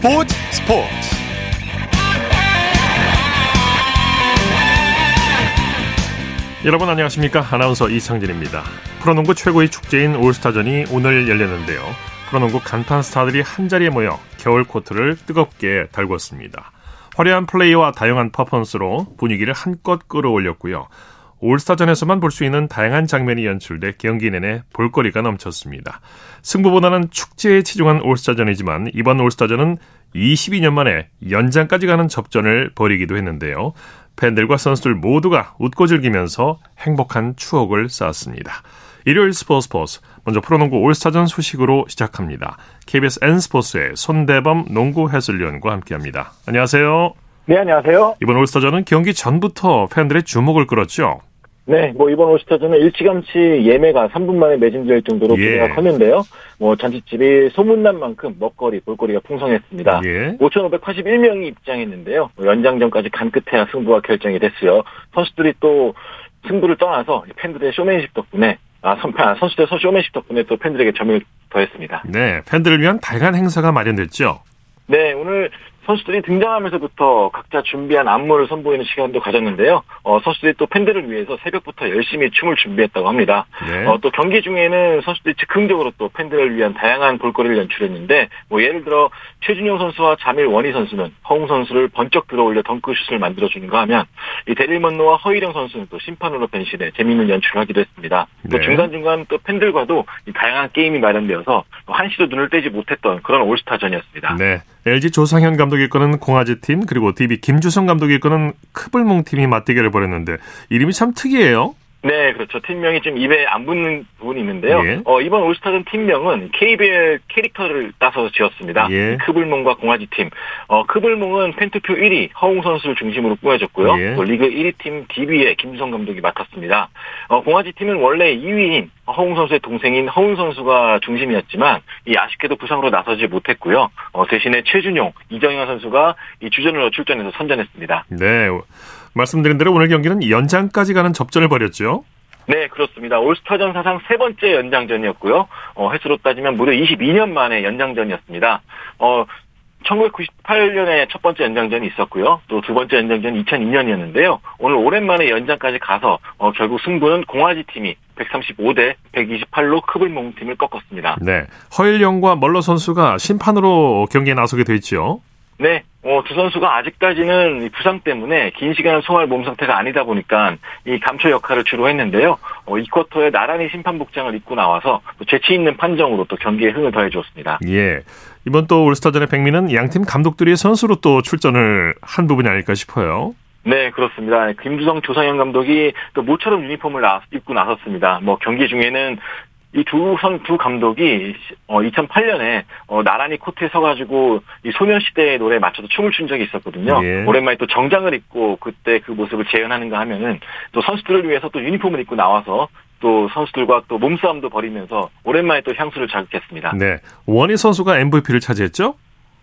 스포츠 스포츠. 여러분 안녕하십니까? 아나운서 이창진입니다. 프로농구 최고의 축제인 올스타전이 오늘 열렸는데요. 프로농구 간판 스타들이 한자리에 모여 겨울 코트를 뜨겁게 달궜습니다. 화려한 플레이와 다양한 퍼포먼스로 분위기를 한껏 끌어올렸고요 올스타전에서만 볼 수 있는 다양한 장면이 연출돼 경기 내내 볼거리가 넘쳤습니다. 승부보다는 축제에 치중한 올스타전이지만 이번 올스타전은 22년 만에 연장까지 가는 접전을 벌이기도 했는데요. 팬들과 선수들 모두가 웃고 즐기면서 행복한 추억을 쌓았습니다. 일요일 스포츠 스포츠 먼저 프로농구 올스타전 소식으로 시작합니다. KBS N스포츠의 손대범 농구 해설위원과 함께합니다. 안녕하세요. 네, 안녕하세요. 이번 올스타전은 경기 전부터 팬들의 주목을 끌었죠. 네, 뭐 이번 올스타전은 일찌감치 예매가 3분 만에 매진될 정도로 예. 기대가 컸는데요. 뭐 잔치집이 소문난 만큼 먹거리, 볼거리가 풍성했습니다. 예. 5,581명이 입장했는데요. 뭐 연장전까지 간 끝에야 승부가 결정이 됐어요. 선수들이 또 승부를 떠나서 팬들의 쇼맨십 덕분에 아, 선, 아, 선수들의 쇼맨십 덕분에 또 팬들에게 점유를 더했습니다. 네, 팬들을 위한 다양한 행사가 마련됐죠. 네, 오늘 선수들이 등장하면서부터 각자 준비한 안무를 선보이는 시간도 가졌는데요. 어, 선수들이 또 팬들을 위해서 새벽부터 열심히 춤을 준비했다고 합니다. 네. 어, 또 경기 중에는 선수들이 즉흥적으로 또 팬들을 위한 다양한 볼거리를 연출했는데, 뭐 예를 들어 최준용 선수와 자밀 원희 선수는 허웅 선수를 번쩍 들어올려 덩크슛을 만들어주는가 하면, 이 데릴 먼노와 허일영 선수는 또 심판으로 변신해 재미있는 연출을 하기도 했습니다. 또 네. 중간중간 또 팬들과도 이 다양한 게임이 마련되어서 한시도 눈을 떼지 못했던 그런 올스타전이었습니다. 네. LG 조상현 감독이 이끄는 공화지 팀 그리고 DB 김주성 감독이 이끄는 크블몽 팀이 맞대결을 벌였는데 이름이 참 특이해요. 네, 그렇죠. 팀명이 좀 입에 안 붙는 부분이 있는데요. 예. 어, 이번 올스타전 팀명은 KBL 캐릭터를 따서 지었습니다. 예. 크블몽과 공화지 팀. 어, 크블몽은 팬투표 1위 허웅 선수를 중심으로 꾸며졌고요. 예. 또 리그 1위 팀 DB의 김주성 감독이 맡았습니다. 어, 공화지 팀은 원래 2위인 허웅 선수의 동생인 허웅 선수가 중심이었지만 이 아쉽게도 부상으로 나서지 못했고요. 어, 대신에 최준용, 이정현 선수가 이 주전으로 출전해서 선전했습니다. 네. 말씀드린 대로 오늘 경기는 연장까지 가는 접전을 벌였죠. 네, 그렇습니다. 올스타전 사상 세 번째 연장전이었고요. 어, 횟수로 따지면 무려 22년 만에 연장전이었습니다. 어, 1998년에 첫 번째 연장전이 있었고요. 또 두 번째 연장전이 2002년이었는데요. 오늘 오랜만에 연장까지 가서 어, 결국 승부는 공화지 팀이 135대 128로 크블몽 팀을 꺾었습니다. 네. 허일영과 멀러 선수가 심판으로 경기에 나서게 됐죠. 네, 어, 두 선수가 아직까지는 이 부상 때문에 긴 시간을 소화할 몸 상태가 아니다 보니까 이 감초 역할을 주로 했는데요. 어, 이 쿼터에 나란히 심판 복장을 입고 나와서 또 재치 있는 판정으로 또 경기에 흥을 더해 주었습니다. 예. 이번 또 올스타전의 백미는 양팀 감독들이 선수로 또 출전을 한 부분이 아닐까 싶어요. 네, 그렇습니다. 김주성, 조상현 감독이 또 모처럼 유니폼을 나- 입고 나섰습니다. 뭐 경기 중에는 이두선두 감독이 어 2008년에 어 나란히 코트에 서가지고 이 소녀시대의 노래에 맞춰서 춤을 춘 적이 있었거든요. 예. 오랜만에 또 정장을 입고 그때 그 모습을 재현하는가 하면은 또 선수들을 위해서 또 유니폼을 입고 나와서 또 선수들과 또 몸싸움도 벌이면서 오랜만에 또 향수를 자극했습니다. 네. 원희 선수가 MVP를 차지했죠?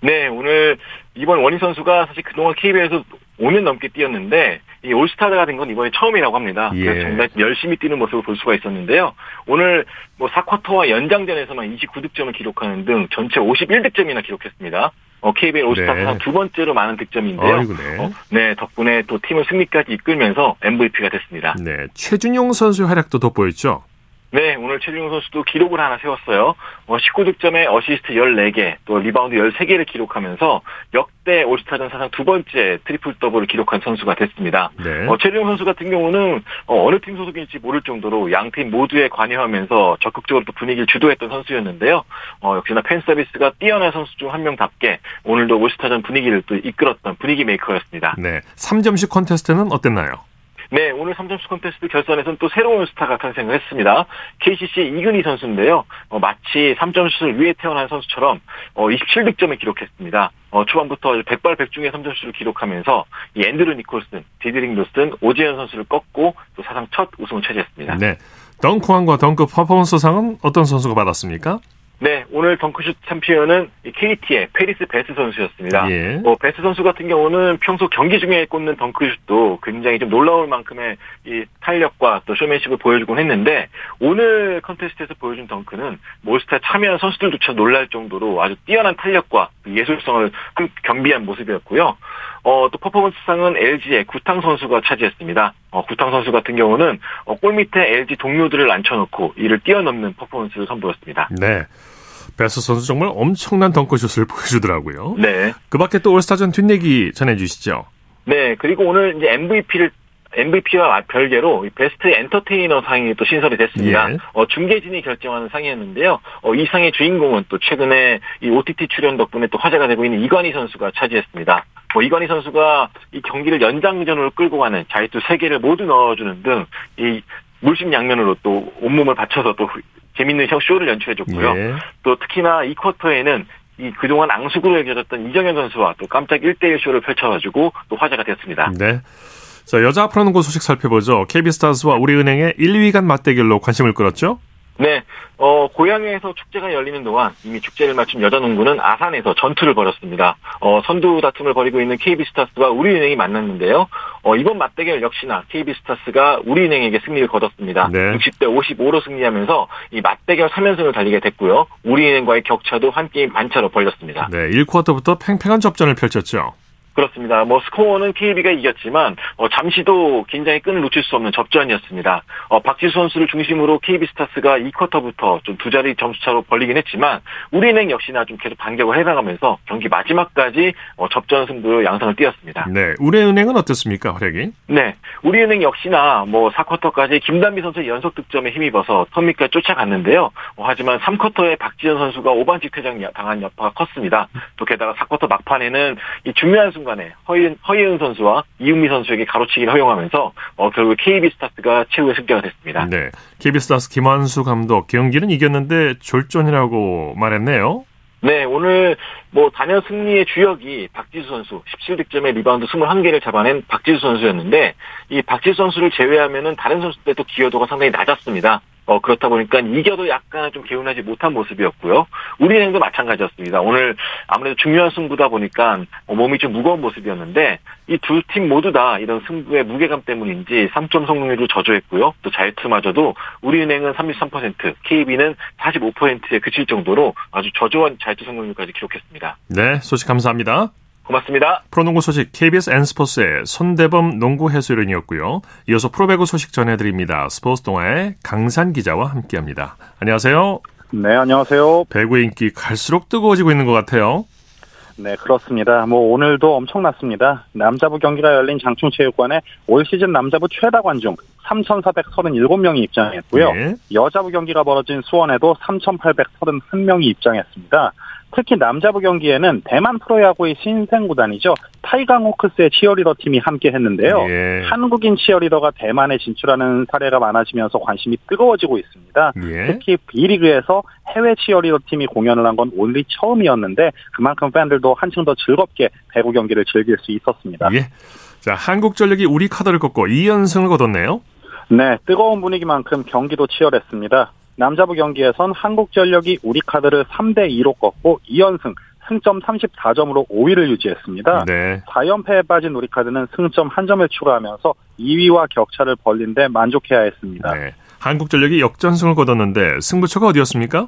네, 오늘 이번 원희 선수가 사실 그동안 KBL에서 5년 넘게 뛰었는데 이 올스타가 된 건 이번에 처음이라고 합니다. 예. 그래서 정말 열심히 뛰는 모습을 볼 수가 있었는데요. 오늘 뭐 4쿼터와 연장전에서만 29득점을 기록하는 등 전체 51득점이나 기록했습니다. 어, KBL 올스타 네. 두 번째로 많은 득점인데요. 아이고, 네. 어, 네, 덕분에 또 팀을 승리까지 이끌면서 MVP가 됐습니다. 네. 최준용 선수의 활약도 돋보였죠? 네, 오늘 최준용 선수도 기록을 하나 세웠어요. 어, 19득점에 어시스트 14개, 또 리바운드 13개를 기록하면서 역대 올스타전 사상 두 번째 트리플 더블을 기록한 선수가 됐습니다. 네. 어, 최준용 선수 같은 경우는 어느 팀 소속인지 모를 정도로 양 팀 모두에 관여하면서 적극적으로 또 분위기를 주도했던 선수였는데요. 어, 역시나 팬 서비스가 뛰어난 선수 중 한 명답게 오늘도 올스타전 분위기를 또 이끌었던 분위기 메이커였습니다. 네. 3점슛 콘테스트는 어땠나요? 네, 오늘 3점슛 콘테스트 결선에서는 또 새로운 스타가 탄생을 했습니다. KCC 이근휘 선수인데요. 어, 마치 3점슛을 위해 태어난 선수처럼 어, 27득점을 기록했습니다. 어, 초반부터 백발백중의 3점슛을 기록하면서 이 앤드루 니콜슨, 디드릭 로슨, 오재현 선수를 꺾고 또 사상 첫 우승을 차지했습니다. 네. 덩크왕과 덩크 퍼포먼스 상은 어떤 선수가 받았습니까? 네, 오늘 덩크슛 챔피언은 KT의 패리스 배스 선수였습니다. 예. 뭐 배스 선수 같은 경우는 평소 경기 중에 꽂는 덩크슛도 굉장히 좀 놀라울 만큼의 이 탄력과 또 쇼맨십을 보여주곤 했는데 오늘 컨테스트에서 보여준 덩크는 몰스타 참여한 선수들조차 놀랄 정도로 아주 뛰어난 탄력과 그 예술성을 겸비한 모습이었고요. 어, 또 퍼포먼스상은 LG의 구탕 선수가 차지했습니다. 어, 구탕 선수 같은 경우는 어, 골 밑에 LG 동료들을 앉혀놓고 이를 뛰어넘는 퍼포먼스를 선보였습니다. 네. 베스 선수 정말 엄청난 덩크슛을 보여주더라고요. 네. 그 밖에 또 올스타전 뒷얘기 전해주시죠. 네. 그리고 오늘 이제 MVP를 MVP와 별개로 베스트 엔터테이너 상이 또 신설이 됐습니다. 예. 어, 중계진이 결정하는 상이었는데요. 어, 이 상의 주인공은 또 최근에 이 OTT 출연 덕분에 또 화제가 되고 있는 이관희 선수가 차지했습니다. 뭐 이관희 선수가 이 경기를 연장전으로 끌고 가는 자유투 3개를 모두 넣어주는 등 이 물심양면으로 또 온몸을 바쳐서 또 재밌는 쇼를 연출해줬고요. 예. 또 특히나 이 쿼터에는 이 그동안 앙숙으로 여겨졌던 이정현 선수와 또 깜짝 1대1 쇼를 펼쳐가지고 또 화제가 됐습니다. 네. 자, 여자 프로농구 소식 살펴보죠. KB스타즈와 우리은행의 1, 2위 간 맞대결로 관심을 끌었죠? 네, 어, 고향에서 축제가 열리는 동안 이미 축제를 마친 여자농구는 아산에서 전투를 벌였습니다. 어, 선두 다툼을 벌이고 있는 KB스타스와 우리은행이 만났는데요. 어, 이번 맞대결 역시나 KB스타스가 우리은행에게 승리를 거뒀습니다. 네. 60대 55로 승리하면서 이 맞대결 3연승을 달리게 됐고요. 우리은행과의 격차도 한 게임 반차로 벌렸습니다. 네, 1쿼터부터 팽팽한 접전을 펼쳤죠. 그렇습니다. 뭐 스코어는 KB가 이겼지만 어, 잠시도 긴장의 끈을 놓칠 수 없는 접전이었습니다. 어, 박지수 선수를 중심으로 KB스타스가 2쿼터부터 좀 두 자리 점수차로 벌리긴 했지만 우리은행 역시나 좀 계속 반격을 해나가면서 경기 마지막까지 어, 접전 승부로 양상을 띄었습니다. 네, 우리은행은 어떻습니까, 활약이? 네, 우리은행 역시나 뭐 4쿼터까지 김단비 선수의 연속 득점에 힘입어서 턴밑까지 쫓아갔는데요. 어, 하지만 3쿼터에 박지현 선수가 오반칙 퇴장 당한 여파가 컸습니다. 또 게다가 4쿼터 막판에는 이 중요한 순간 에 허예은, 허예은 선수와 이윤미 선수에게 가로채기를 허용하면서 어, 결국 KB 스타스가 최후의 승자가 됐습니다. 네. KB스타즈 김완수 감독 경기는 이겼는데 졸전이라고 말했네요. 네, 오늘 뭐 단연 승리의 주역이 박지수 선수 17득점에 리바운드 21개를 잡아낸 박지수 선수였는데 이 박지수 선수를 제외하면은 다른 선수들도 기여도가 상당히 낮았습니다. 어, 그렇다 보니까 이겨도 약간 좀 개운하지 못한 모습이었고요. 우리은행도 마찬가지였습니다. 오늘 아무래도 중요한 승부다 보니까 어, 몸이 좀 무거운 모습이었는데 이 두 팀 모두 다 이런 승부의 무게감 때문인지 3점 성공률을 저조했고요. 또 자유투마저도 우리은행은 33%, KB는 45%에 그칠 정도로 아주 저조한 자유투 성공률까지 기록했습니다. 네, 소식 감사합니다. 고맙습니다. 프로농구 소식 KBS N스포츠의 손대범 농구 해설위원이었고요. 이어서 프로배구 소식 전해드립니다. 스포츠 동아의 강산 기자와 함께합니다. 안녕하세요. 네, 안녕하세요. 배구의 인기 갈수록 뜨거워지고 있는 것 같아요. 네, 그렇습니다. 뭐 오늘도 엄청났습니다. 남자부 경기가 열린 장충체육관에 올 시즌 남자부 최다 관중 3,437명이 입장했고요. 네. 여자부 경기가 벌어진 수원에도 3,831명이 입장했습니다. 특히 남자부 경기에는 대만 프로야구의 신생 구단이죠. 타이강 호크스의 치어리더 팀이 함께 했는데요. 예. 한국인 치어리더가 대만에 진출하는 사례가 많아지면서 관심이 뜨거워지고 있습니다. 예. 특히 B리그에서 해외 치어리더 팀이 공연을 한 건 올리 처음이었는데 그만큼 팬들도 한층 더 즐겁게 배구 경기를 즐길 수 있었습니다. 예. 자, 한국전력이 우리 카드를 꺾고 2연승을 거뒀네요. 네, 뜨거운 분위기만큼 경기도 치열했습니다. 남자부 경기에선 한국전력이 우리 카드를 3대 2로 꺾고 2연승, 승점 34점으로 5위를 유지했습니다. 네. 4연패에 빠진 우리 카드는 승점 한 점을 추가하면서 2위와 격차를 벌린 데 만족해야 했습니다. 네. 한국전력이 역전승을 거뒀는데 승부처가 어디였습니까?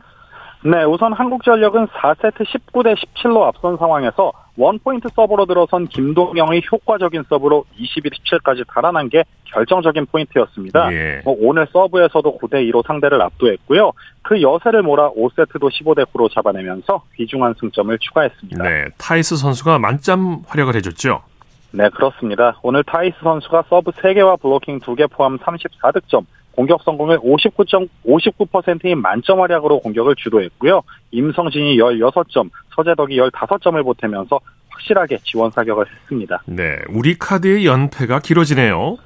네, 우선 한국전력은 4세트 19대 17로 앞선 상황에서 원포인트 서브로 들어선 김동영의 효과적인 서브로 21, 17까지 달아난 게 결정적인 포인트였습니다. 예. 뭐 오늘 서브에서도 9대 2로 상대를 압도했고요. 그 여세를 몰아 5세트도 15대 9로 잡아내면서 귀중한 승점을 추가했습니다. 네. 타이스 선수가 만점 활약을 해줬죠. 네, 그렇습니다. 오늘 타이스 선수가 서브 3개와 블로킹 2개 포함 34득점, 공격 성공률 59점, 59%인 만점 활약으로 공격을 주도했고요. 임성진이 16점, 서재덕이 15점을 보태면서 확실하게 지원 사격을 했습니다. 네. 우리 카드의 연패가 길어지네요.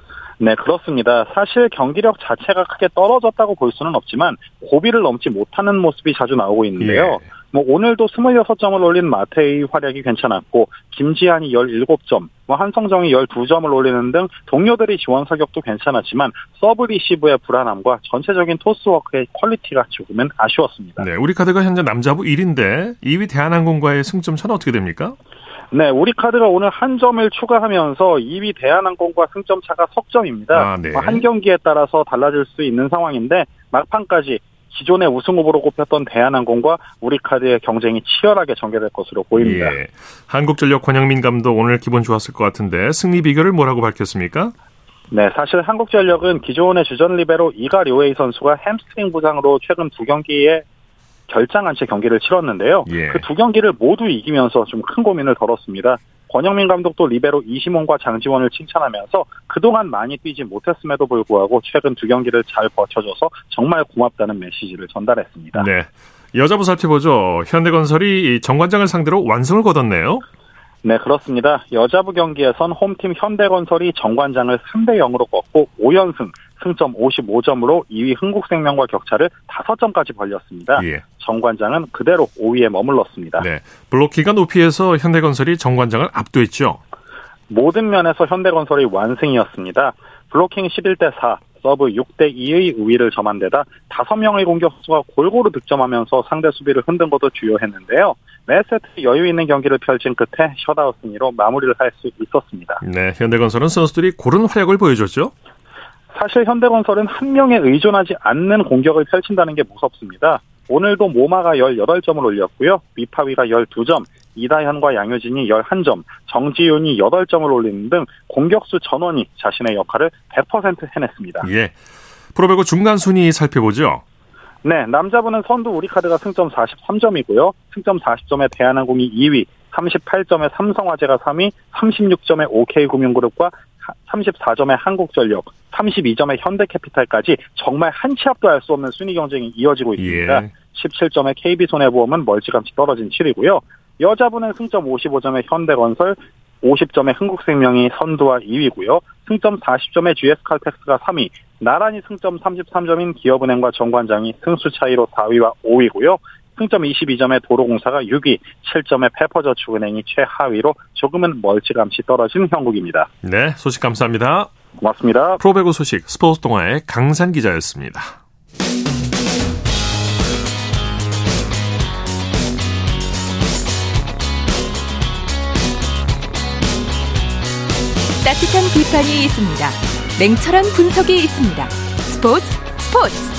네, 그렇습니다. 사실 경기력 자체가 크게 떨어졌다고 볼 수는 없지만 고비를 넘지 못하는 모습이 자주 나오고 있는데요. 예. 뭐 오늘도 26점을 올린 마테의 활약이 괜찮았고 김지한이 17점, 뭐 한성정이 12점을 올리는 등 동료들의 지원 사격도 괜찮았지만 서브 리시브의 불안함과 전체적인 toss work의 quality가 조금은 아쉬웠습니다. 네, 우리 카드가 현재 남자부 1위인데 2위 대한항공과의 승점 차는 어떻게 됩니까? 네, 우리 카드가 오늘 한 점을 추가하면서 2위 대한항공과 승점 차가 석점입니다. 아, 네. 뭐 한 경기에 따라서 달라질 수 있는 상황인데 막판까지 기존의 우승 후보로 꼽혔던 대한항공과 우리카드의 경쟁이 치열하게 전개될 것으로 보입니다. 예. 한국전력 권영민 감독 오늘 기분 좋았을 것 같은데 승리 비결을 뭐라고 밝혔습니까? 네, 사실 한국전력은 기존의 주전 리베로 이가 료헤이 선수가 햄스트링 부상으로 최근 두 경기에 결장한 채 경기를 치렀는데요. 예. 그두 경기를 모두 이기면서 좀 큰 고민을 덜었습니다. 권영민 감독도 리베로 이시몬과 장지원을 칭찬하면서 그동안 많이 뛰지 못했음에도 불구하고 최근 두 경기를 잘 버텨줘서 정말 고맙다는 메시지를 전달했습니다. 네. 여자부 살펴보죠. 현대건설이 이 정관장을 상대로 완승을 거뒀네요. 네, 그렇습니다. 여자부 경기에선 홈팀 현대건설이 정관장을 3대 0으로 꺾고 5연승, 승점 55점으로 2위 흥국생명과 격차를 5점까지 벌렸습니다. 예. 정관장은 그대로 5위에 머물렀습니다. 네. 블로킹과 높이에서 현대건설이 정관장을 압도했죠. 모든 면에서 현대건설이 완승이었습니다. 블로킹 11대 4, 서브 6대 2의 우위를 점한 데다 5명의 공격수가 골고루 득점하면서 상대 수비를 흔든 것도 주효했는데요. 매 세트 여유 있는 경기를 펼친 끝에 셧아웃 승리로 마무리를 할 수 있었습니다. 네. 현대건설은 선수들이 고른 활약을 보여줬죠. 사실 현대건설은 한 명에 의존하지 않는 공격을 펼친다는 게 무섭습니다. 오늘도 모마가 18점을 올렸고요. 위파위가 12점, 이다현과 양효진이 11점, 정지윤이 8점을 올리는 등 공격수 전원이 자신의 역할을 100% 해냈습니다. 예. 프로배구 중간 순위 살펴보죠. 네, 남자분은 선두 우리카드가 승점 43점이고요. 승점 40점에 대한항공이 2위, 38점에 삼성화재가 3위, 36점에 OK금융그룹과 34점의 한국전력, 32점의 현대캐피탈까지 정말 한 치 앞도 알 수 없는 순위 경쟁이 이어지고 있습니다. 예. 17점의 KB손해보험은 멀찌감치 떨어진 7위고요. 여자분은 승점 55점의 현대건설, 50점의 흥국생명이 선두와 2위고요. 승점 40점의 GS칼텍스가 3위, 나란히 승점 33점인 기업은행과 정관장이 승수 차이로 4위와 5위고요. 승점 22점의 도로공사가 6위, 7점의 페퍼저축은행이 최하위로 조금은 멀찌감치 떨어진 형국입니다. 네. 소식 감사합니다. 고맙습니다. 프로배구 소식 스포츠 동아의 강산 기자였습니다. 따뜻한 비판이 있습니다. 냉철한 분석이 있습니다. 스포츠 스포츠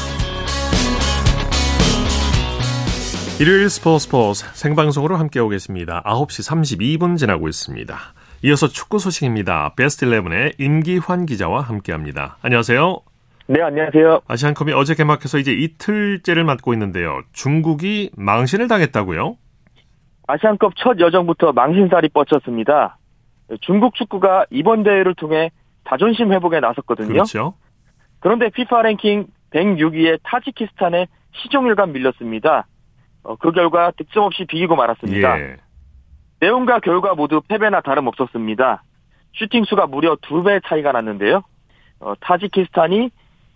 일요일 스포츠 스포츠 생방송으로 함께 오겠습니다. 9시 32분 지나고 있습니다. 이어서 축구 소식입니다. 베스트 11의 임기환 기자와 함께합니다. 안녕하세요. 네, 안녕하세요. 아시안컵이 어제 개막해서 이제 이틀째를 맞고 있는데요. 중국이 망신을 당했다고요? 아시안컵 첫 여정부터 망신살이 뻗쳤습니다. 중국 축구가 이번 대회를 통해 자존심 회복에 나섰거든요. 그렇죠. 그런데 피파 랭킹 106위의 타지키스탄에 시종일관 밀렸습니다. 어, 그 결과 득점 없이 비기고 말았습니다. 예. 내용과 결과 모두 패배나 다름없었습니다. 슈팅 수가 무려 두 배 차이가 났는데요. 어, 타지키스탄이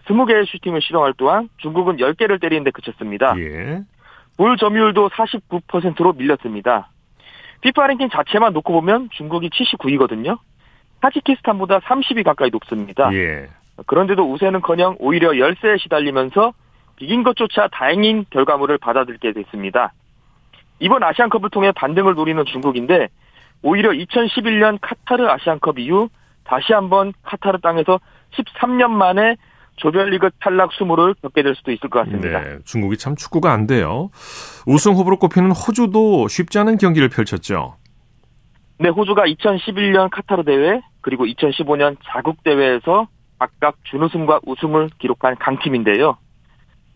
20개의 슈팅을 실험할 동안 중국은 10개를 때리는데 그쳤습니다. 예. 볼 점유율도 49%로 밀렸습니다. 피파 랭킹 자체만 놓고 보면 중국이 79위거든요. 타지키스탄보다 30위 가까이 높습니다. 예. 그런데도 우세는커녕 오히려 열세에 시달리면서 비긴 것조차 다행인 결과물을 받아들게 됐습니다. 이번 아시안컵을 통해 반등을 노리는 중국인데 오히려 2011년 카타르 아시안컵 이후 다시 한번 카타르 땅에서 13년 만에 조별리그 탈락 수모를 겪게 될 수도 있을 것 같습니다. 네. 중국이 참 축구가 안 돼요. 우승 후보로 꼽히는 호주도 쉽지 않은 경기를 펼쳤죠. 네, 호주가 2011년 카타르 대회 그리고 2015년 자국 대회에서 각각 준우승과 우승을 기록한 강팀인데요.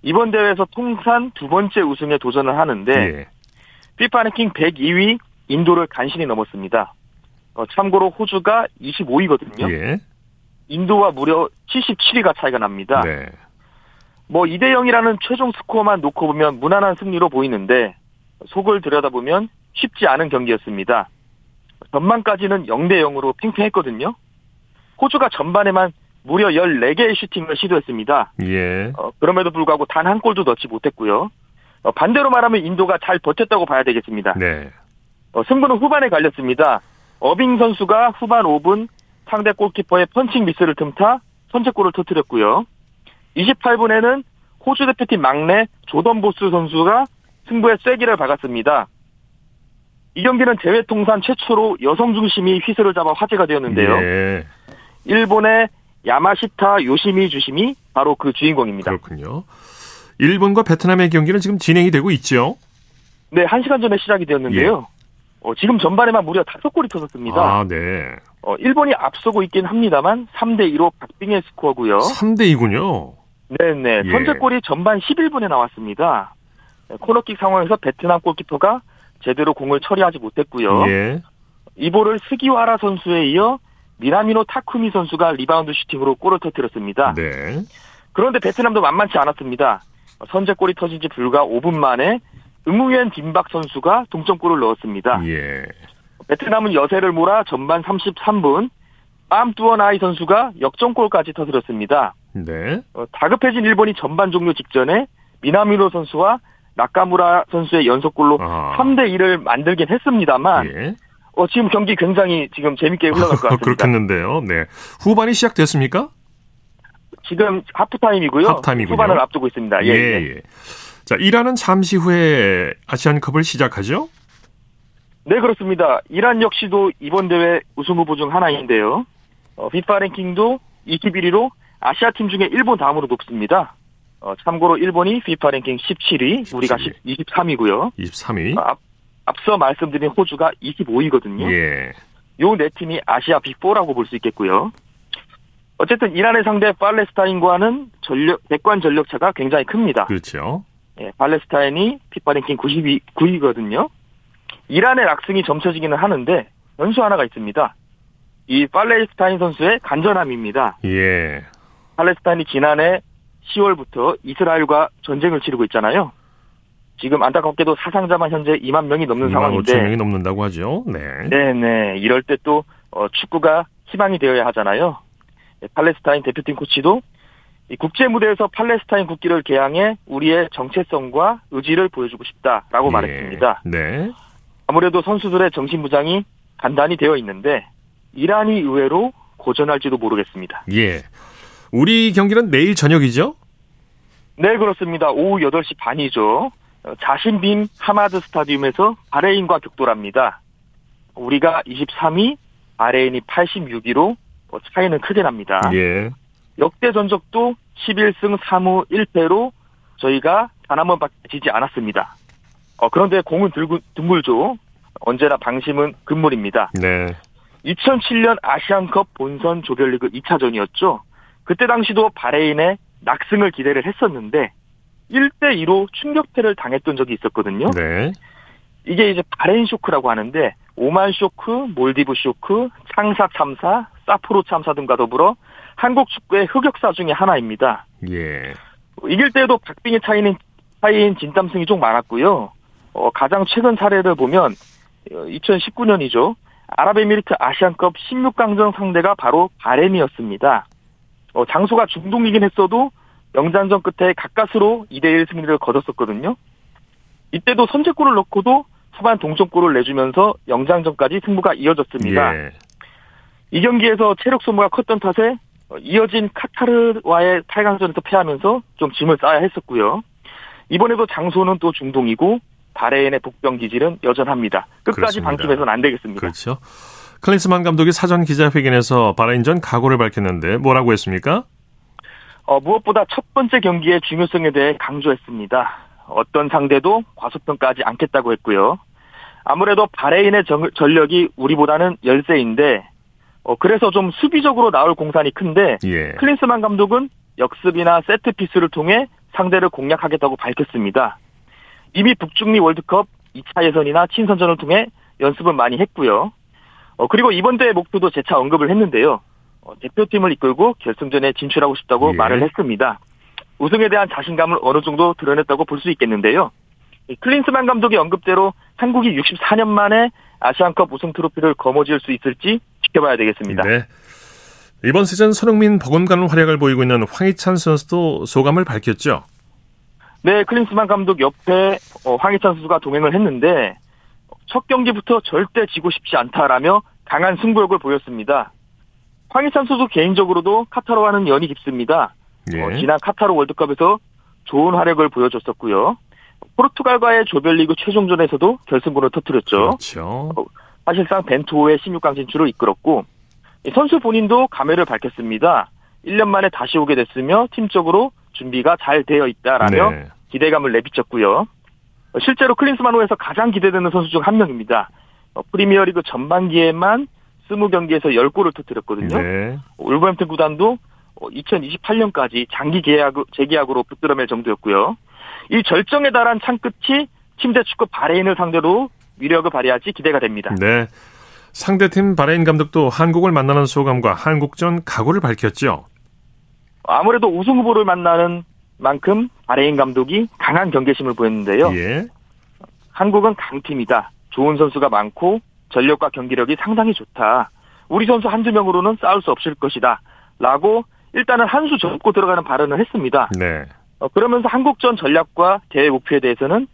이번 대회에서 통산 두 번째 우승에 도전을 하는데 예. 피파 랭킹 102위 인도를 간신히 넘었습니다. 어, 참고로 호주가 25위거든요. 예. 인도와 무려 77위가 차이가 납니다. 네. 뭐 2대 0이라는 최종 스코어만 놓고 보면 무난한 승리로 보이는데 속을 들여다보면 쉽지 않은 경기였습니다. 전반까지는 0대 0으로 팽팽했거든요. 호주가 전반에만 무려 14개의 슈팅을 시도했습니다. 예. 어, 그럼에도 불구하고 단 한 골도 넣지 못했고요. 어, 반대로 말하면 인도가 잘 버텼다고 봐야 되겠습니다. 네. 어, 승부는 후반에 갈렸습니다. 어빙 선수가 후반 5분 상대 골키퍼의 펀칭 미스를 틈타 선제골을 터뜨렸고요. 28분에는 호주 대표팀 막내 조던 보스 선수가 승부의 쐐기를 박았습니다. 이 경기는 대회 통산 최초로 여성 중심이 휘슬을 잡아 화제가 되었는데요. 예. 일본의 야마시타 요시미 주심이 바로 그 주인공입니다. 그렇군요. 일본과 베트남의 경기는 지금 진행이 되고 있죠. 네, 한 시간 전에 시작이 되었는데요. 어, 지금 전반에만 무려 다섯 골이 터졌습니다. 아, 네. 어, 일본이 앞서고 있긴 합니다만 3대 2로 박빙의 스코어고요. 3대 2군요. 네네. 예. 선제골이 전반 11분에 나왔습니다. 네, 코너킥 상황에서 베트남 골키퍼가 제대로 공을 처리하지 못했고요. 예. 이 볼을 스기와라 선수에 이어 미나미노 타쿠미 선수가 리바운드 슈팅으로 골을 터뜨렸습니다. 네. 그런데 베트남도 만만치 않았습니다. 선제골이 터진 지 불과 5분 만에 응우엔 빈박 선수가 동점골을 넣었습니다. 예. 베트남은 여세를 몰아 전반 33분 빰뚜어나이 선수가 역전골까지 터뜨렸습니다. 네. 어, 다급해진 일본이 전반 종료 직전에 미나미노 선수와 나카무라 선수의 연속골로 아. 3대 2를 만들긴 했습니다만 예. 어, 지금 경기 굉장히 지금 재밌게 흘러갈 것 같습니다. 그렇겠는데요. 네. 후반이 시작됐습니까? 지금 하프타임이고요. 하프타임이군요. 후반을 앞두고 있습니다. 예, 예. 예. 자, 이란은 잠시 후에 아시안컵을 시작하죠? 네, 그렇습니다. 이란 역시도 이번 대회 우승 후보 중 하나인데요. 어, 피파 랭킹도 21위로 아시아 팀 중에 일본 다음으로 높습니다. 어, 참고로 일본이 피파 랭킹 17위, 우리가 17위. 23위고요. 23위. 앞, 앞서 말씀드린 호주가 25위거든요. 예. 요네 팀이 아시아 빅4라고 볼 수 있겠고요. 어쨌든 이란의 상대 팔레스타인과는 전력, 백관 전력 차가 굉장히 큽니다. 그렇죠. 예, 팔레스타인이 피파 랭킹 92, 9위거든요. 이란의 낙승이 점쳐지기는 하는데 변수 하나가 있습니다. 이 팔레스타인 선수의 간절함입니다. 예. 팔레스타인이 지난해 10월부터 이스라엘과 전쟁을 치르고 있잖아요. 지금 안타깝게도 사상자만 현재 2만 명이 넘는 2만 5천 상황인데 명이 넘는다고 하죠. 네. 네네 이럴 때또 어, 축구가 희망이 되어야 하잖아요. 예, 팔레스타인 대표팀 코치도 이 국제 무대에서 팔레스타인 국기를 개항해 우리의 정체성과 의지를 보여주고 싶다라고 예. 말했습니다. 네. 아무래도 선수들의 정신 부장이 단단히 되어 있는데 이란이 의외로 고전할지도 모르겠습니다. 예. 우리 경기는 내일 저녁이죠? 네 그렇습니다. 오후 8시 반이죠. 어, 자신빔 하마드 스타디움에서 바레인과 격돌합니다. 우리가 23위, 바레인이 86위로 뭐 차이는 크게 납니다. 예. 역대 전적도 11승 3무 1패로 저희가 단 한 번밖에 지지 않았습니다. 어, 그런데 공은 들고, 드물죠. 언제나 방심은 금물입니다. 네. 2007년 아시안컵 본선 조별리그 2차전이었죠. 그때 당시도 바레인에 낙승을 기대를 했었는데 1대2로 충격패를 당했던 적이 있었거든요. 네. 이게 이제 바레인 쇼크라고 하는데 오만 쇼크, 몰디브 쇼크, 창사 참사, 삿포로 참사 등과 더불어 한국 축구의 흑역사 중에 하나입니다. 예. 이길 때도 박빙의 차이는 차이인 진땀승이 좀 많았고요. 어, 가장 최근 사례를 보면 2019년이죠. 아랍에미리트 아시안컵 16강전 상대가 바로 바레인이었습니다. 어, 장소가 중동이긴 했어도 영장전 끝에 가까스로 2대1 승리를 거뒀었거든요. 이때도 선제골을 넣고도 후반 동점골을 내주면서 영장전까지 승부가 이어졌습니다. 예. 이 경기에서 체력 소모가 컸던 탓에 어, 이어진 카타르와의 8강전에서 패하면서 좀 짐을 쌓아야 했었고요. 이번에도 장소는 또 중동이고 바레인의 복병 기질은 여전합니다. 끝까지. 방심해서는 안 되겠습니다. 그렇죠. 클린스만 감독이 사전 기자회견에서 바라인전 각오를 밝혔는데 뭐라고 했습니까? 어, 무엇보다 첫 번째 경기의 중요성에 대해 강조했습니다. 어떤 상대도 과소평가하지 않겠다고 했고요. 아무래도 바레인의 정- 전력이 우리보다는 열세인데 어, 그래서 좀 수비적으로 나올 공산이 큰데 예. 클린스만 감독은 역습이나 세트피스를 통해 상대를 공략하겠다고 밝혔습니다. 이미 북중미 월드컵 2차 예선이나 친선전을 통해 연습을 많이 했고요. 어, 그리고 이번 대회 목표도 재차 언급을 했는데요. 어, 대표팀을 이끌고 결승전에 진출하고 싶다고 예. 말을 했습니다. 우승에 대한 자신감을 어느 정도 드러냈다고 볼 수 있겠는데요. 이 클린스만 감독의 언급대로 한국이 64년 만에 아시안컵 우승 트로피를 거머쥘 수 있을지 지켜봐야 되겠습니다. 네. 이번 시즌 손흥민 버금가는 활약을 보이고 있는 황희찬 선수도 소감을 밝혔죠. 네, 클린스만 감독 옆에 어, 황희찬 선수가 동행을 했는데 첫 경기부터 절대 지고 싶지 않다라며 강한 승부욕을 보였습니다. 황희찬 선수 개인적으로도 카타르와는 연이 깊습니다. 예. 어, 지난 카타르 월드컵에서 좋은 활약을 보여줬었고요. 포르투갈과의 조별리그 최종전에서도 결승골을 터뜨렸죠. 그렇죠. 사실상 벤투호의 16강 진출을 이끌었고 이 선수 본인도 감회를 밝혔습니다. 1년 만에 다시 오게 됐으며 팀적으로 준비가 잘 되어 있다라며 네. 기대감을 내비쳤고요. 어, 실제로 클린스만호에서 가장 기대되는 선수 중 한 명입니다. 어, 프리미어리그 전반기에만 20경기에서 10골을 터뜨렸거든요. 네. 울버햄튼 구단도 2028년까지 장기 계약, 재계약으로 붙들어맬 정도였고요. 이 절정에 달한 창끝이 침대 축구 바레인을 상대로 위력을 발휘할지 기대가 됩니다. 네. 상대팀 바레인 감독도 한국을 만나는 소감과 한국전 각오를 밝혔죠. 아무래도 우승 후보를 만나는 만큼 바레인 감독이 강한 경계심을 보였는데요. 예. 한국은 강팀이다. 좋은 선수가 많고 전력과 경기력이 상당히 좋다. 우리 선수 한두 명으로는 싸울 수 없을 것이다. 라고 일단은 한 수 접고 들어가는 발언을 했습니다. 네. 어, 그러면서 한국전 전략과 대회 목표에 대해서는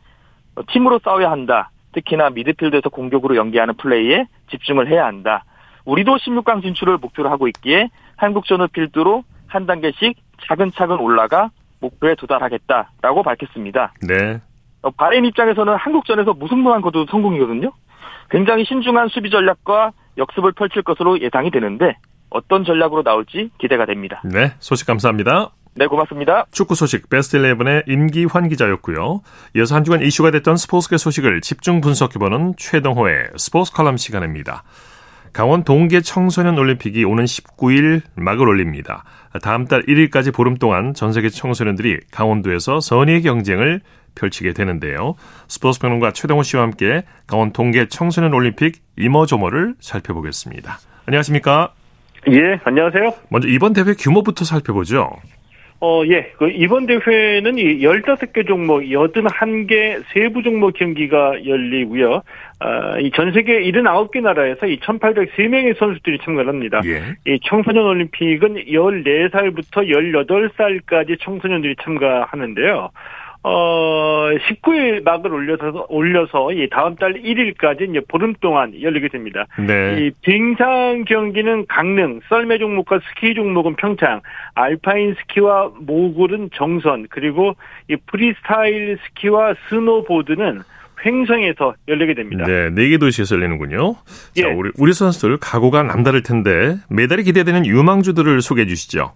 어, 팀으로 싸워야 한다. 특히나 미드필드에서 공격으로 연계하는 플레이에 집중을 해야 한다. 우리도 16강 진출을 목표로 하고 있기에 한국전을 필두로 한 단계씩 차근차근 올라가 목표에 도달하겠다라고 밝혔습니다. 네. 어, 바레인 입장에서는 한국전에서 무승부만 거둬도 성공이거든요. 굉장히 신중한 수비 전략과 역습을 펼칠 것으로 예상이 되는데 어떤 전략으로 나올지 기대가 됩니다. 네. 소식 감사합니다. 네, 고맙습니다. 축구 소식 베스트 11의 임기환 기자였고요. 이어서 한 주간 이슈가 됐던 스포츠계 소식을 집중 분석해보는 최동호의 스포츠 칼럼 시간입니다. 강원 동계 청소년 올림픽이 오는 19일 막을 올립니다. 다음 달 1일까지 보름 동안 전 세계 청소년들이 강원도에서 선의의 경쟁을 펼치게 되는데요. 스포츠 평론가 최동호 씨와 함께 강원 동계 청소년 올림픽 이머저머를 살펴보겠습니다. 안녕하십니까? 예, 안녕하세요. 먼저 이번 대회 규모부터 살펴보죠. 어, 예. 그 이번 대회는 이 15개 종목, 81개 세부 종목 경기가 열리고요. 아, 이 전 세계 79개 나라에서 이 1,803명의 선수들이 참가를 합니다. 예. 이 청소년 올림픽은 14살부터 18살까지 청소년들이 참가하는데요. 어, 19일 막을 올려서, 올려서 이 다음 달 1일까지 이제 보름 동안 열리게 됩니다. 네. 이 빙상 경기는 강릉, 썰매 종목과 스키 종목은 평창, 알파인 스키와 모굴은 정선, 그리고 이 프리스타일 스키와 스노보드는 횡성에서 열리게 됩니다. 네, 네 개 도시에서 열리는군요. 자, 예. 우리, 우리 선수들 각오가 남다를 텐데 메달이 기대되는 유망주들을 소개해 주시죠.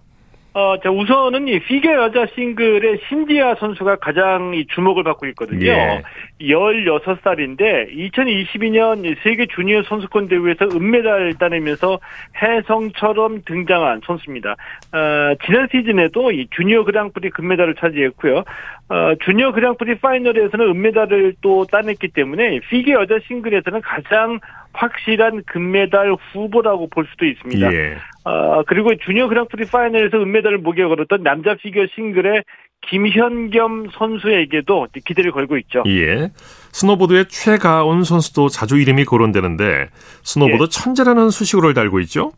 어, 자, 우선은 이 피겨 여자 싱글의 신지아 선수가 가장 이 주목을 받고 있거든요. 예. 16살인데 2022년 세계 주니어 선수권 대회에서 은메달 따내면서 혜성처럼 등장한 선수입니다. 어, 지난 시즌에도 이 주니어 그랑프리 금메달을 차지했고요. 어, 주니어 그랑프리 파이널에서는 은메달을 또 따냈기 때문에 피겨 여자 싱글에서는 가장 확실한 금메달 후보라고 볼 수도 있습니다. 예. 아, 그리고 주니어 그랑프리 파이널에서 은메달을 목에 걸었던 남자 피겨 싱글의 김현겸 선수에게도 기대를 걸고 있죠. 예. 스노보드의 최가온 선수도 자주 이름이 거론되는데 스노보드 예. 천재라는 수식어를 달고 있죠.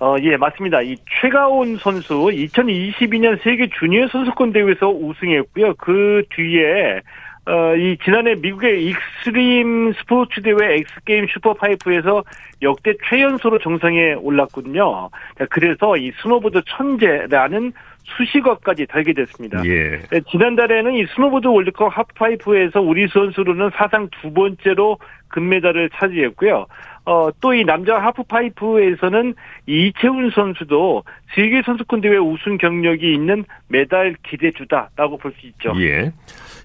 어, 예, 맞습니다. 이 최가온 선수 2022년 세계 주니어 선수권 대회에서 우승했고요. 그 뒤에 어, 이 지난해 미국의 익스트림 스포츠 대회 엑스게임 슈퍼파이프에서 역대 최연소로 정상에 올랐거든요. 자, 그래서 이 스노보드 천재라는 수식어까지 달게 됐습니다. 예. 네, 지난달에는 이 스노보드 월드컵 하프파이프에서 우리 선수로는 사상 두 번째로 금메달을 차지했고요. 어, 또 이 남자 하프파이프에서는 이채운 선수도 세계 선수권 대회 우승 경력이 있는 메달 기대주다라고 볼 수 있죠. 예.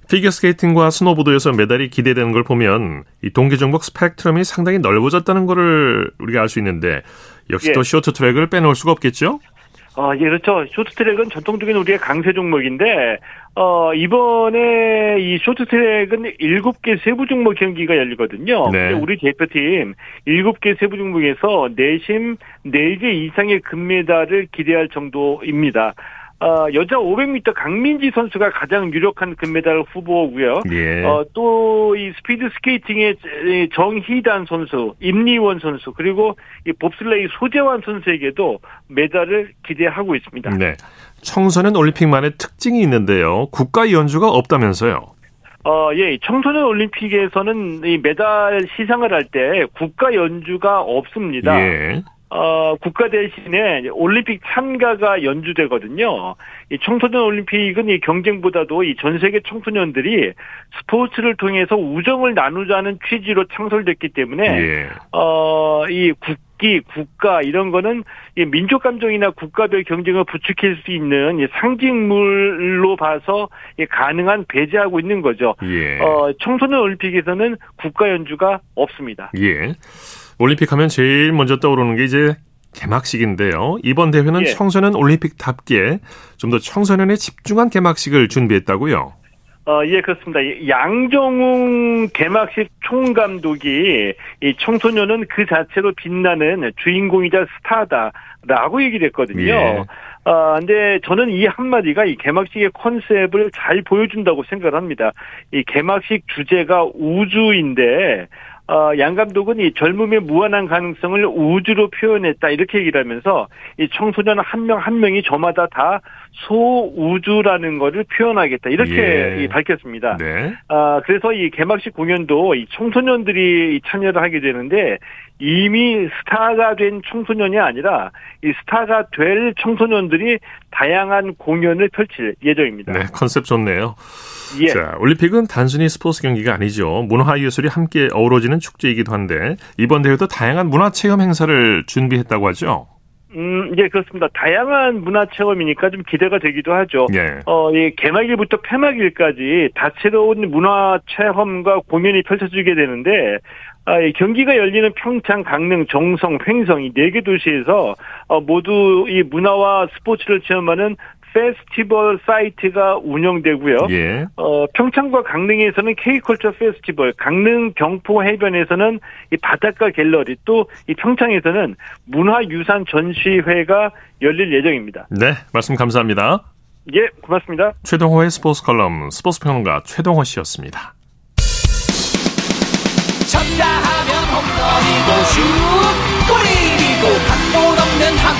피겨스케이팅과 스노보드에서 메달이 기대되는 걸 보면 이 동계 종목 스펙트럼이 상당히 넓어졌다는 것을 우리가 알 수 있는데 역시 예. 또 쇼트트랙을 빼놓을 수가 없겠죠. 아, 예, 그렇죠. 쇼트트랙은 전통적인 우리의 강세 종목인데, 어, 이번에 이 쇼트트랙은 7개 세부 종목 경기가 열리거든요. 네. 우리 대표팀 7개 세부 종목에서 내심 4개 이상의 금메달을 기대할 정도입니다. 어, 여자 500m 강민지 선수가 가장 유력한 금메달 후보고요. 예. 어, 또 이 스피드 스케이팅의 정희단 선수, 임리원 선수, 그리고 이 봅슬레이 소재환 선수에게도 메달을 기대하고 있습니다. 네. 청소년 올림픽만의 특징이 있는데요. 국가 연주가 없다면서요. 어, 예, 청소년 올림픽에서는 이 메달 시상을 할 때 국가 연주가 없습니다. 예. 어, 국가 대신에 올림픽 참가가 연주되거든요. 이 청소년 올림픽은 이 경쟁보다도 이 전 세계 청소년들이 스포츠를 통해서 우정을 나누자는 취지로 창설됐기 때문에 예. 어, 이 국기, 국가 이런 거는 이 민족 감정이나 국가별 경쟁을 부추길 수 있는 이 상징물로 봐서 이 가능한 배제하고 있는 거죠. 예. 어, 청소년 올림픽에서는 국가 연주가 없습니다. 예. 올림픽 하면 제일 먼저 떠오르는 게 이제 개막식인데요. 이번 대회는 예. 청소년 올림픽답게 좀 더 청소년에 집중한 개막식을 준비했다고요. 어, 예, 그렇습니다. 이 양정웅 개막식 총감독이 이 청소년은 그 자체로 빛나는 주인공이자 스타다라고 얘기를 했거든요. 예. 아, 근데 저는 이 한마디가 이 개막식의 컨셉을 잘 보여준다고 생각을 합니다. 이 개막식 주제가 우주인데, 어, 양 감독은 이 젊음의 무한한 가능성을 우주로 표현했다. 이렇게 얘기를 하면서 이 청소년 한 명한 명이 저마다 다 소우주라는 거를 표현하겠다 이렇게 예. 이 밝혔습니다. 네. 아 그래서 이 개막식 공연도 이 청소년들이 이 참여를 하게 되는데 이미 스타가 된 청소년이 아니라 이 스타가 될 청소년들이 다양한 공연을 펼칠 예정입니다. 네, 컨셉 좋네요. 예. 자, 올림픽은 단순히 스포츠 경기가 아니죠. 문화 예술이 함께 어우러지는 축제이기도 한데 이번 대회도 다양한 문화 체험 행사를 준비했다고 하죠. 음, 예, 그렇습니다. 다양한 문화 체험이니까 좀 기대가 되기도 하죠. 예. 어, 이 개막일부터 폐막일까지 다채로운 문화 체험과 공연이 펼쳐지게 되는데, 아, 이 경기가 열리는 평창, 강릉, 정선, 횡성 이 네 개 도시에서 어, 모두 이 문화와 스포츠를 체험하는 페스티벌 사이트가 운영되고요. 예. 어, 평창과 강릉에서는 K컬처 페스티벌, 강릉 경포 해변에서는 이 바닷가 갤러리, 또 이 평창에서는 문화유산 전시회가 열릴 예정입니다. 네, 말씀 감사합니다. 예, 고맙습니다. 최동호의 스포츠 칼럼 스포츠 평론가 최동호 씨였습니다. 쳤다 하면 홈런이고 슛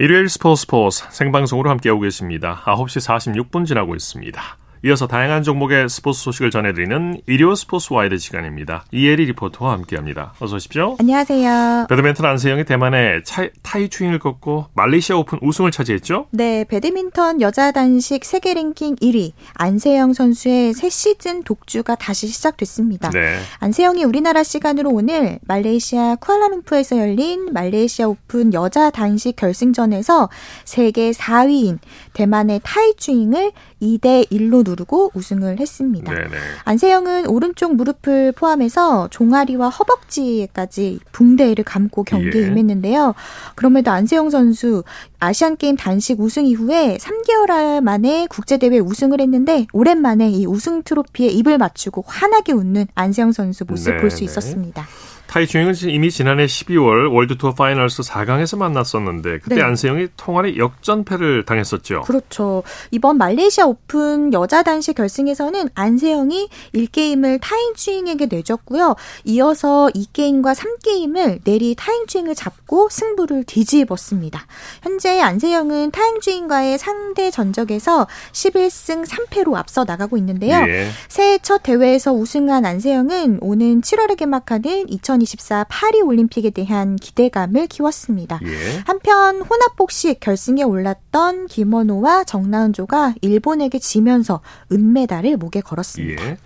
일요일 스포츠 스포츠 생방송으로 함께하고 계십니다. 9시 46분 지나고 있습니다. 이어서 다양한 종목의 스포츠 소식을 전해드리는 일요 스포츠 와이드 시간입니다. 이혜리 리포터와 함께합니다. 어서 오십시오. 안녕하세요. 배드민턴 안세영이 대만의 차, 타이추잉을 꺾고 말레이시아 오픈 우승을 차지했죠? 네, 배드민턴 여자 단식 세계 랭킹 1위 안세영 선수의 새 시즌 독주가 다시 시작됐습니다. 네. 안세영이 우리나라 시간으로 오늘 말레이시아 쿠알라룸푸르에서 열린 말레이시아 오픈 여자 단식 결승전에서 세계 4위인 대만의 타이추잉을 2대 1로 누르고 우승을 했습니다. 네네. 안세영은 오른쪽 무릎을 포함해서 종아리와 허벅지까지 붕대를 감고 경기에 예. 임했는데요. 그럼에도 안세영 선수 아시안 게임 단식 우승 이후에 3개월 만에 국제 대회 우승을 했는데 오랜만에 이 우승 트로피에 입을 맞추고 환하게 웃는 안세영 선수 모습 볼 수. 있었습니다. 타이추잉은 이미 지난해 12월 월드투어 파이널스 4강에서 만났었는데 그때 네. 안세영이 통한의 역전패를 당했었죠. 그렇죠. 이번 말레이시아 오픈 여자 단식 결승에서는 안세영이 1게임을 타인추잉에게 내줬고요. 이어서 2게임과 3게임을 내리 타인추잉을 잡고 승부를 뒤집었습니다. 현재 안세영은 타인추잉과의 상대 전적에서 11승 3패로 앞서 나가고 있는데요. 예. 새해 첫 대회에서 우승한 안세영은 오는 7월에 개막하는 2024 파리 올림픽에 대한 기대감을 키웠습니다. 예. 한편 혼합 복식 결승에 올랐던 김원호와 정나은조가 일본에게 지면서 은메달을 목에 걸었습니다. 예.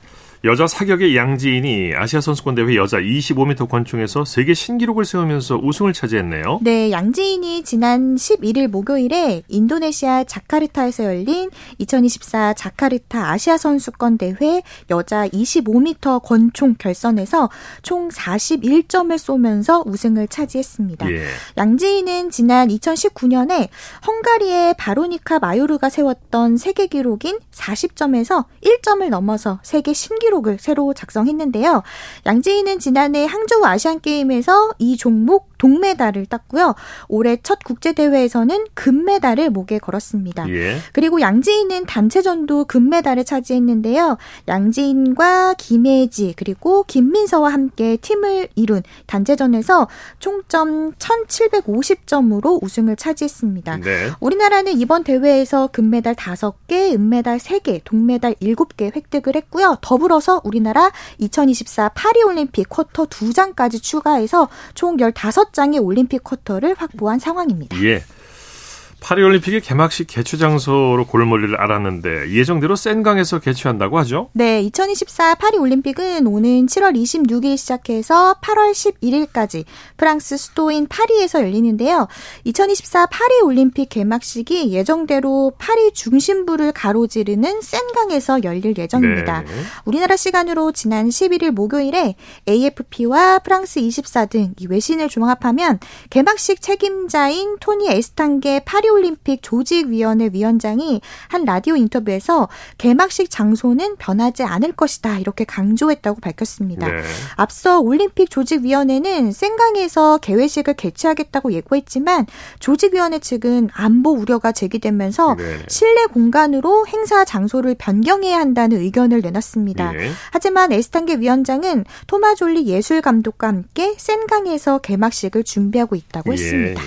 여자 사격의 양지인이 아시아 선수권 대회 여자 25m 권총에서 세계 신기록을 세우면서 우승을 차지했네요. 네, 양지인이 지난 11일 목요일에 인도네시아 자카르타에서 열린 2024 자카르타 아시아 선수권 대회 여자 25m 권총 결선에서 총 41점을 쏘면서 우승을 차지했습니다. 예. 양지인은 지난 2019년에 헝가리의 바로니카 마요르가 세웠던 세계 기록인 40점에서 1점을 넘어서 세계 신기록 을 새로 작성했는데요. 양지인은 지난해 항저우 아시안 게임에서 이 종목 동메달을 땄고요. 올해 첫 국제 대회에서는 금메달을 목에 걸었습니다. 예. 그리고 양지인은 단체전도 금메달을 차지했는데요. 양지인과 김혜지 그리고 김민서와 함께 팀을 이룬 단체전에서 총점 1750점으로 우승을 차지했습니다. 네. 우리나라는 이번 대회에서 금메달 5개, 은메달 3개, 동메달 7개 획득을 했고요. 더불어서 우리나라 2024 파리올림픽 쿼터 2장까지 추가해서 총 15 장의 올림픽 쿼터를 확보한 상황입니다. 예. 파리올림픽의 개막식 개최 장소로 골머리를 알았는데 예정대로 센강에서 개최한다고 하죠? 네, 2024 파리 올림픽은 오는 7월 26일 시작해서 8월 11일까지 프랑스 수도인 파리에서 열리는데요. 2024 파리 올림픽 개막식이 예정대로 파리 중심부를 가로지르는 센강에서 열릴 예정입니다. 네. 우리나라 시간으로 지난 11일 목요일에 AFP와 프랑스 24등이 외신을 종합하면 개막식 책임자인 토니 에스탄게 파리 올림픽 조직위원회 위원장이 한 라디오 인터뷰에서 개막식 장소는 변하지 않을 것이다 이렇게 강조했다고 밝혔습니다. 네. 앞서 올림픽 조직위원회는 센강에서 개회식을 개최하겠다고 예고했지만 조직위원회 측은 안보 우려가 제기되면서 네. 실내 공간으로 행사 장소를 변경해야 한다는 의견을 내놨습니다. 예. 하지만 에스탄게 위원장은 토마졸리 예술 감독과 함께 센강에서 개막식을 준비하고 있다고 했습니다.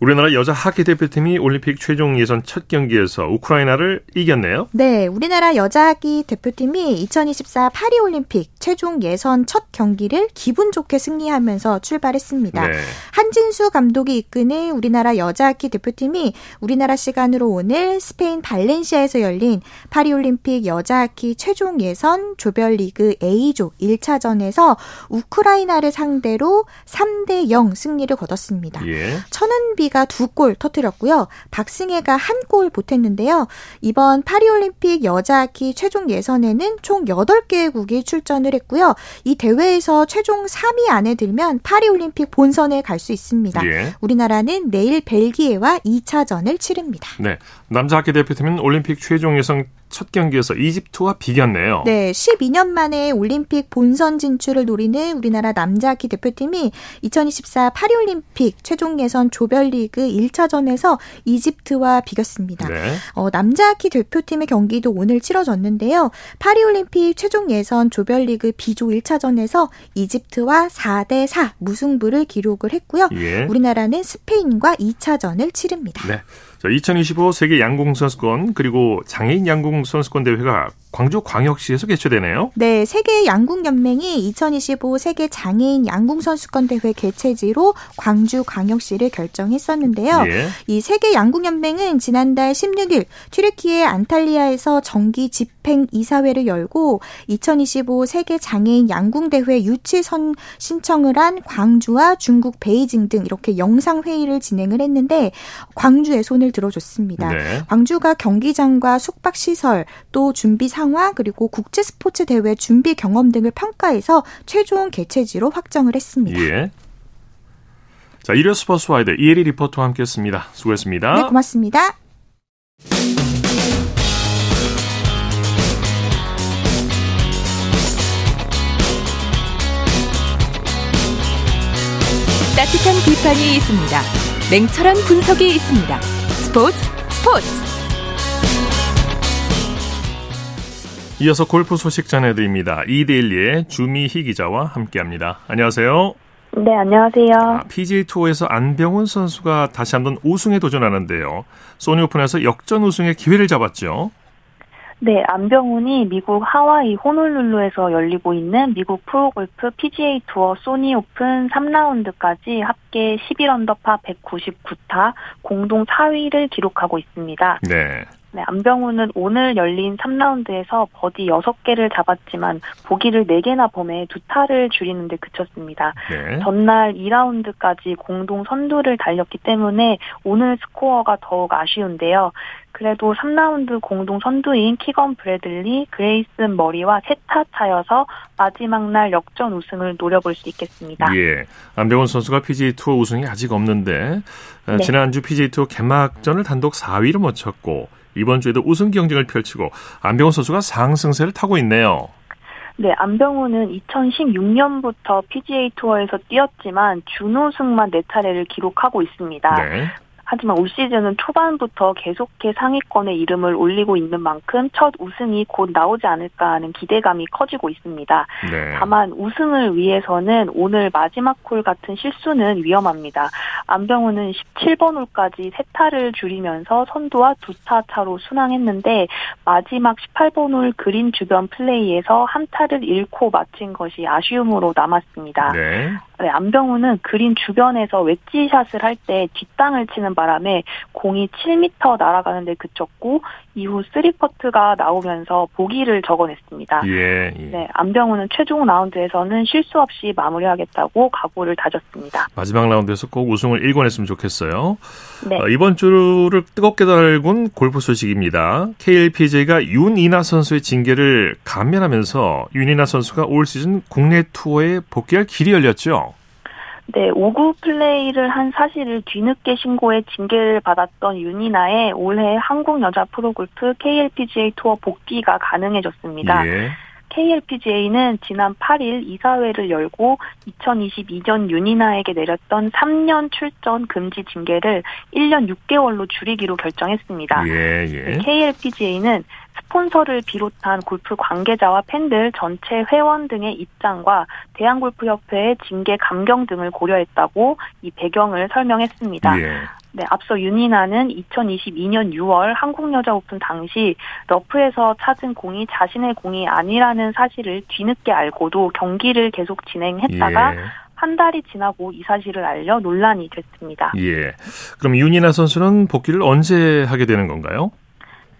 우리나라 여자 하키 대표팀이 올림픽 최종 예선 첫 경기에서 우크라이나를 이겼네요. 네, 우리나라 여자하기 대표팀이 2024 파리 올림픽 최종 예선 첫 경기를 기분 좋게 승리하면서 출발했습니다. 네. 한진수 감독이 이끄는 우리나라 여자 하키 대표팀이 우리나라 시간으로 오늘 스페인 발렌시아에서 열린 파리 올림픽 여자 하키 최종 예선 조별리그 A조 1차전에서 우크라이나를 상대로 3대 0 승리를 거뒀습니다. 예. 천은비 가 두 골 터뜨렸고요. 박승혜가 한 골 보탰는데요. 이번 파리올림픽 여자 하키 최종 예선에는 총 8개국이 출전을 했고요. 이 대회에서 최종 3위 안에 들면 파리올림픽 본선에 갈 수 있습니다. 예. 우리나라는 내일 벨기에와 2차전을 치릅니다. 네. 남자 하키 대표팀은 올림픽 최종 예선 첫 경기에서 이집트와 비겼네요. 네, 12년 만에 올림픽 본선 진출을 노리는 우리나라 남자 하키 대표팀이 2024 파리올림픽 최종 예선 조별리그 1차전에서 이집트와 비겼습니다. 네. 어, 남자 하키 대표팀의 경기도 오늘 치러졌는데요. 파리올림픽 최종 예선 조별리그 B조 1차전에서 이집트와 4대 4 무승부를 기록을 했고요. 예. 우리나라는 스페인과 2차전을 치릅니다. 네. 자, 2025 세계 양궁 선수권 그리고 장애인 양궁 선수권 대회가 광주 광역시에서 개최되네요. 네, 세계 양궁 연맹이 2025 세계 장애인 양궁 선수권 대회 개최지로 광주 광역시를 결정했었는데요. 예. 이 세계 양궁 연맹은 지난달 16일 튀르키예 안탈리아에서 정기 집행 이사회를 열고 2025 세계 장애인 양궁 대회 유치 선 신청을 한 광주와 중국 베이징 등 이렇게 영상 회의를 진행을 했는데 광주의 손을 들어줬습니다. 네. 광주가 경기장과 숙박 시설 또 준비 상황 그리고 국제 스포츠 대회 준비 경험 등을 평가해서 최종 개최지로 확정을 했습니다. 예. 자, 일요 스포츠 와이드 이혜리 리포터와 함께했습니다. 수고했습니다. 네, 고맙습니다. 따뜻한 비판이 있습니다. 냉철한 분석이 있습니다. 스포츠 스포츠 이어서 골프 소식 전해드립니다. 이데일리의 주미희 기자와 함께합니다. 안녕하세요. 네, 안녕하세요. 아, PGA 투어에서 안병훈 선수가 다시 한번 우승에 도전하는데요. 소니 오픈에서 역전 우승의 기회를 잡았죠. 네, 안병훈이 미국 하와이 호놀룰루에서 열리고 있는 미국 프로골프 PGA 투어 소니 오픈 3라운드까지 합계 11언더파 199타 공동 4위를 기록하고 있습니다. 네. 네, 안병훈은 오늘 열린 3라운드에서 버디 6개를 잡았지만 보기를 4개나 범해 두 타를 줄이는 데 그쳤습니다. 네. 전날 2라운드까지 공동 선두를 달렸기 때문에 오늘 스코어가 더욱 아쉬운데요. 그래도 3라운드 공동 선두인 키건 브래들리, 그레이슨 머리와 세 타 차여서 마지막 날 역전 우승을 노려볼 수 있겠습니다. 예. 안병훈 선수가 PGA 투어 우승이 아직 없는데 어, 네. 지난주 PGA 투어 개막전을 단독 4위로 마쳤고 이번 주에도 우승 경쟁을 펼치고 안병훈 선수가 상승세를 타고 있네요. 네, 안병훈은 2016년부터 PGA 투어에서 뛰었지만 준우승만 4차례를 기록하고 있습니다. 네. 하지만 올 시즌은 초반부터 계속해 상위권에 이름을 올리고 있는 만큼 첫 우승이 곧 나오지 않을까 하는 기대감이 커지고 있습니다. 네. 다만 우승을 위해서는 오늘 마지막 홀 같은 실수는 위험합니다. 안병훈은 17번 홀까지 세 타를 줄이면서 선두와 두 타 차로 순항했는데 마지막 18번 홀 그린 주변 플레이에서 한 타를 잃고 마친 것이 아쉬움으로 남았습니다. 네. 네, 안병우는 그린 주변에서 웨지샷을 할 때 뒷땅을 치는 바람에 공이 7m 날아가는데 그쳤고 이후 3퍼트가 나오면서 보기를 적어냈습니다. 예. 예. 네, 안병우는 최종 라운드에서는 실수 없이 마무리하겠다고 각오를 다졌습니다. 마지막 라운드에서 꼭 우승을 일궈냈으면 좋겠어요. 네. 어, 이번 주를 뜨겁게 달군 골프 소식입니다. KLPJ가 윤이나 선수의 징계를 감면하면서 윤이나 선수가 올 시즌 국내 투어에 복귀할 길이 열렸죠. 네, 오구 플레이를 한 사실을 뒤늦게 신고해 징계를 받았던 윤이나의 올해 한국 여자 프로골프 KLPGA 투어 복귀가 가능해졌습니다. 예. KLPGA는 지난 8일 이사회를 열고 2022년 윤이나에게 내렸던 3년 출전 금지 징계를 1년 6개월로 줄이기로 결정했습니다. 예, 예. KLPGA는 스폰서를 비롯한 골프 관계자와 팬들 전체 회원 등의 입장과 대한골프협회의 징계 감경 등을 고려했다고 이 배경을 설명했습니다. 예. 네, 앞서 윤이나는 2022년 6월 한국 여자 오픈 당시 러프에서 찾은 공이 자신의 공이 아니라는 사실을 뒤늦게 알고도 경기를 계속 진행했다가 예. 한 달이 지나고 이 사실을 알려 논란이 됐습니다. 예. 그럼 윤이나 선수는 복귀를 언제 하게 되는 건가요?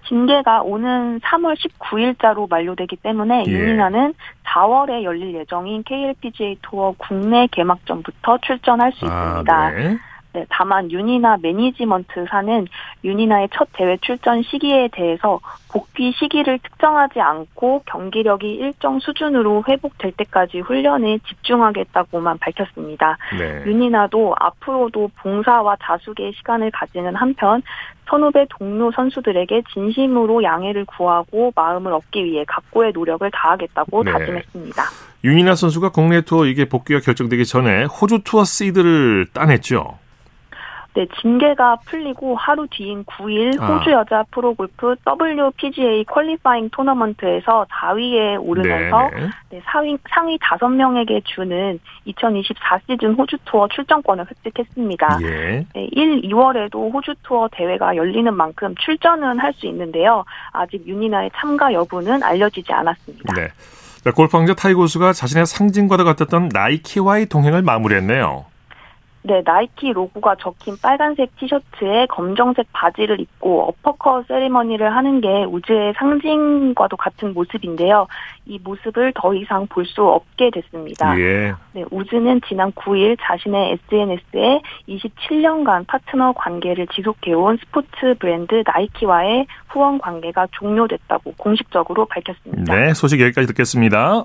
징계가 오는 3월 19일자로 만료되기 때문에 예. 윤이나는 4월에 열릴 예정인 KLPGA 투어 국내 개막전부터 출전할 수 있습니다. 아, 네. 네, 다만 윤이나 매니지먼트사는 윤이나의 첫 대회 출전 시기에 대해서 복귀 시기를 특정하지 않고 경기력이 일정 수준으로 회복될 때까지 훈련에 집중하겠다고만 밝혔습니다. 네. 윤이나도 앞으로도 봉사와 자숙의 시간을 가지는 한편 선후배 동료 선수들에게 진심으로 양해를 구하고 마음을 얻기 위해 각고의 노력을 다하겠다고 네. 다짐했습니다. 윤이나 선수가 국내 투어 이게 복귀가 결정되기 전에 호주 투어 시드를 따냈죠. 네, 징계가 풀리고 하루 뒤인 9일 아. 호주 여자 프로골프 WPGA 퀄리파잉 토너먼트에서 4위에 오르면서 네, 네. 네, 상위, 상위 5명에게 주는 2024 시즌 호주 투어 출전권을 획득했습니다. 예. 네, 1, 2월에도 호주 투어 대회가 열리는 만큼 출전은 할 수 있는데요. 아직 윤이나의 참가 여부는 알려지지 않았습니다. 네. 자, 골프 황제 타이거 우즈가 자신의 상징과도 같았던 나이키와의 동행을 마무리했네요. 네, 나이키 로고가 적힌 빨간색 티셔츠에 검정색 바지를 입고 어퍼컷 세리머니를 하는 게 우즈의 상징과도 같은 모습인데요. 이 모습을 더 이상 볼 수 없게 됐습니다. 예. 네, 우즈는 지난 9일 자신의 SNS에 27년간 파트너 관계를 지속해온 스포츠 브랜드 나이키와의 후원 관계가 종료됐다고 공식적으로 밝혔습니다. 네, 소식 여기까지 듣겠습니다.